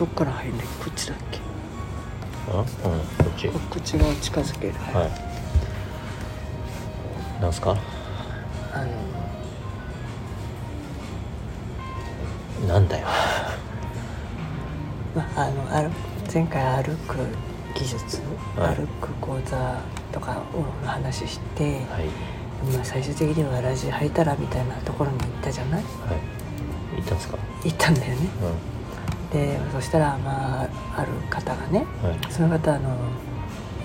どっから入るんだっけこっちだっけ？あうんこっち。ここちらを近づける。はい。なんすか？あのなんだよ。まあ、あの歩前回歩く技術、はい。歩く講座とかを話して、はい。まあ、最終的にはラジ入ったらみたいなところに行ったじゃない？はい。行ったんすか？行ったんだよね。うでそしたらまあある方がねんはい。その方あの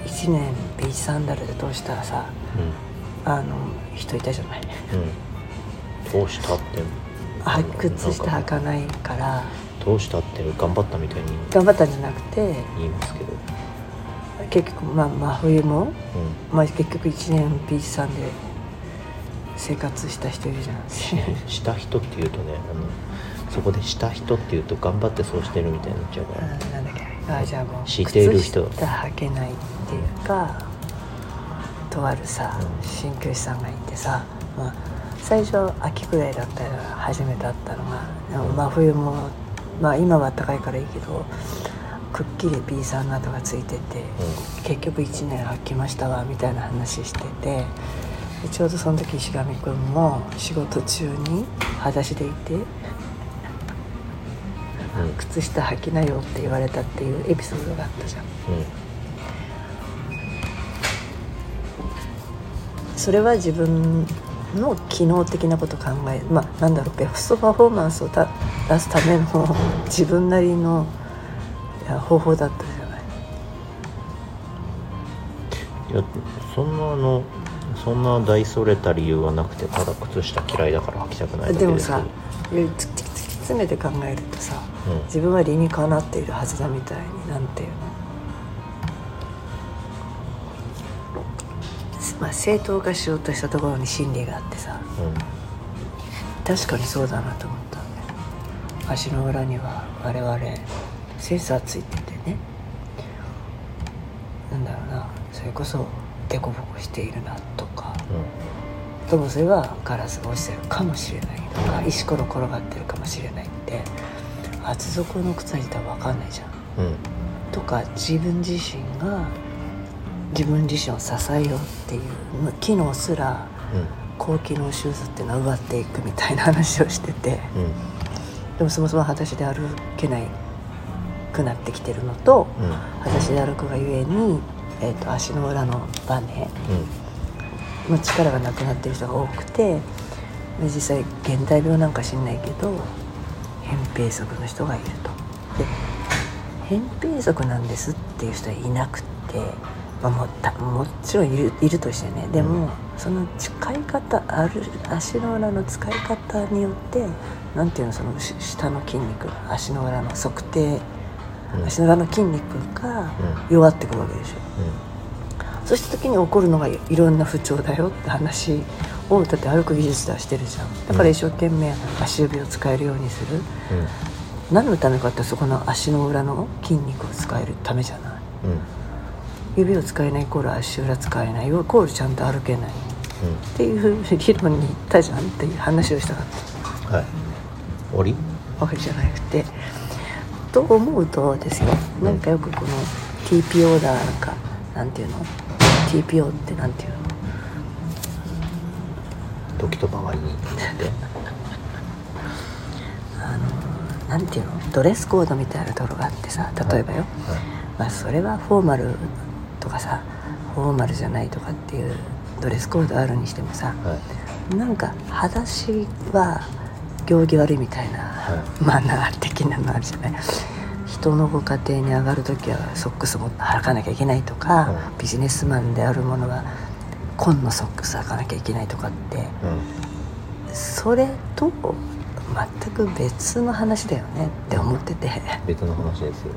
1年ビーチサンダルで通したらさあの人いたじゃない。うん。うん通したって。あ靴下履かないから。通したって頑張ったみたいに。頑張ったんじゃなくて言いますけど。結局まあ真冬も、うん。まあ、結局1年ビーチサンで生活した人いるじゃんした人っていうとねあのそこでした人っていうと頑張ってそうしてるみたいになっちゃうから。あなんだっけ。あじゃあもうしている人。靴下履けないっていうかとあるさ鍼灸師さんがいてさ、まあ、最初秋ぐらいだったら初めて会ったのが真冬も、まあ、今は暖かいからいいけどくっきり B さんなどがついてて、結局1年履きましたわみたいな話しててでちょうどその時石上君も仕事中に裸足でいてうん靴下履きなよって言われたっていうエピソードがあったじゃん。うん。それは自分の機能的なこと考えまあなんだろうベストパフォーマンスをた出すための自分なりの方法だったじゃない。いやそんなあのそんな大それた理由はなくてただ靴下嫌いだから履きたくないだけです。でもさ詰めて考えるとさうん。自分は理にかなっているはずだみたいになんていうの？まあ正当化しようとしたところに真理があってさ。確かにそうだなと思った足の裏には我々センサーついててね。なんだろうな。それこそデコボコしているなとかでもそれはガラスが落ちてるかもしれないとか石ころ転がってるかもしれないって厚底の靴自体分かんないじゃん。うん。うんとか自分自身が自分自身を支えようっていう機能すら高機能シューズっていうのは奪っていくみたいな話をしててうん。うんでもそもそも裸足で歩けないくなってきてるのとうん。裸足で歩くがゆえに、えー、と足の裏のバネの力がなくなってる人が多くてで実際現代病なんか知んないけど扁平足の人がいると。で扁平足なんですっていう人はいなくって、まあ、もたもちろんいるいるとしてねでも、その使い方ある足の裏の使い方によってなんていうのそのし下の筋肉足の裏の測定うん足の裏の筋肉が弱ってくるわけでしょ。そうした時に起こるのがいいろんな不調だよって話をだって歩く技術ではしてるじゃん。だから一生懸命足指を使えるようにする。うん。うん何のためかってそこの足の裏の筋肉を使えるためじゃない。うん。指を使えないイコール足裏使えない。イコールちゃんと歩けないっていう理論に行ったじゃんっていう話をしたかっうんはい。終わり？たわけじゃなくて。と思うとですよ。なんかよくこの TPO だなんかなんていうの？TPO ってなんていうの？時と場合に あのなんていうの？ドレスコードみたいなところがあってさ例えばよ、はい。まあ、それはフォーマルとかさフォーマルじゃないとかっていうドレスコードあるにしてもさはい。なんか裸足は行儀悪いみたいな、はマナー的なのあるじゃない？人のご家庭に上がる時はソックスも履かなきゃいけないとか、うん。ビジネスマンであるものは紺のソックス履かなきゃいけないとかってうん。それと全く別の話だよねって思ってて。別の話ですよ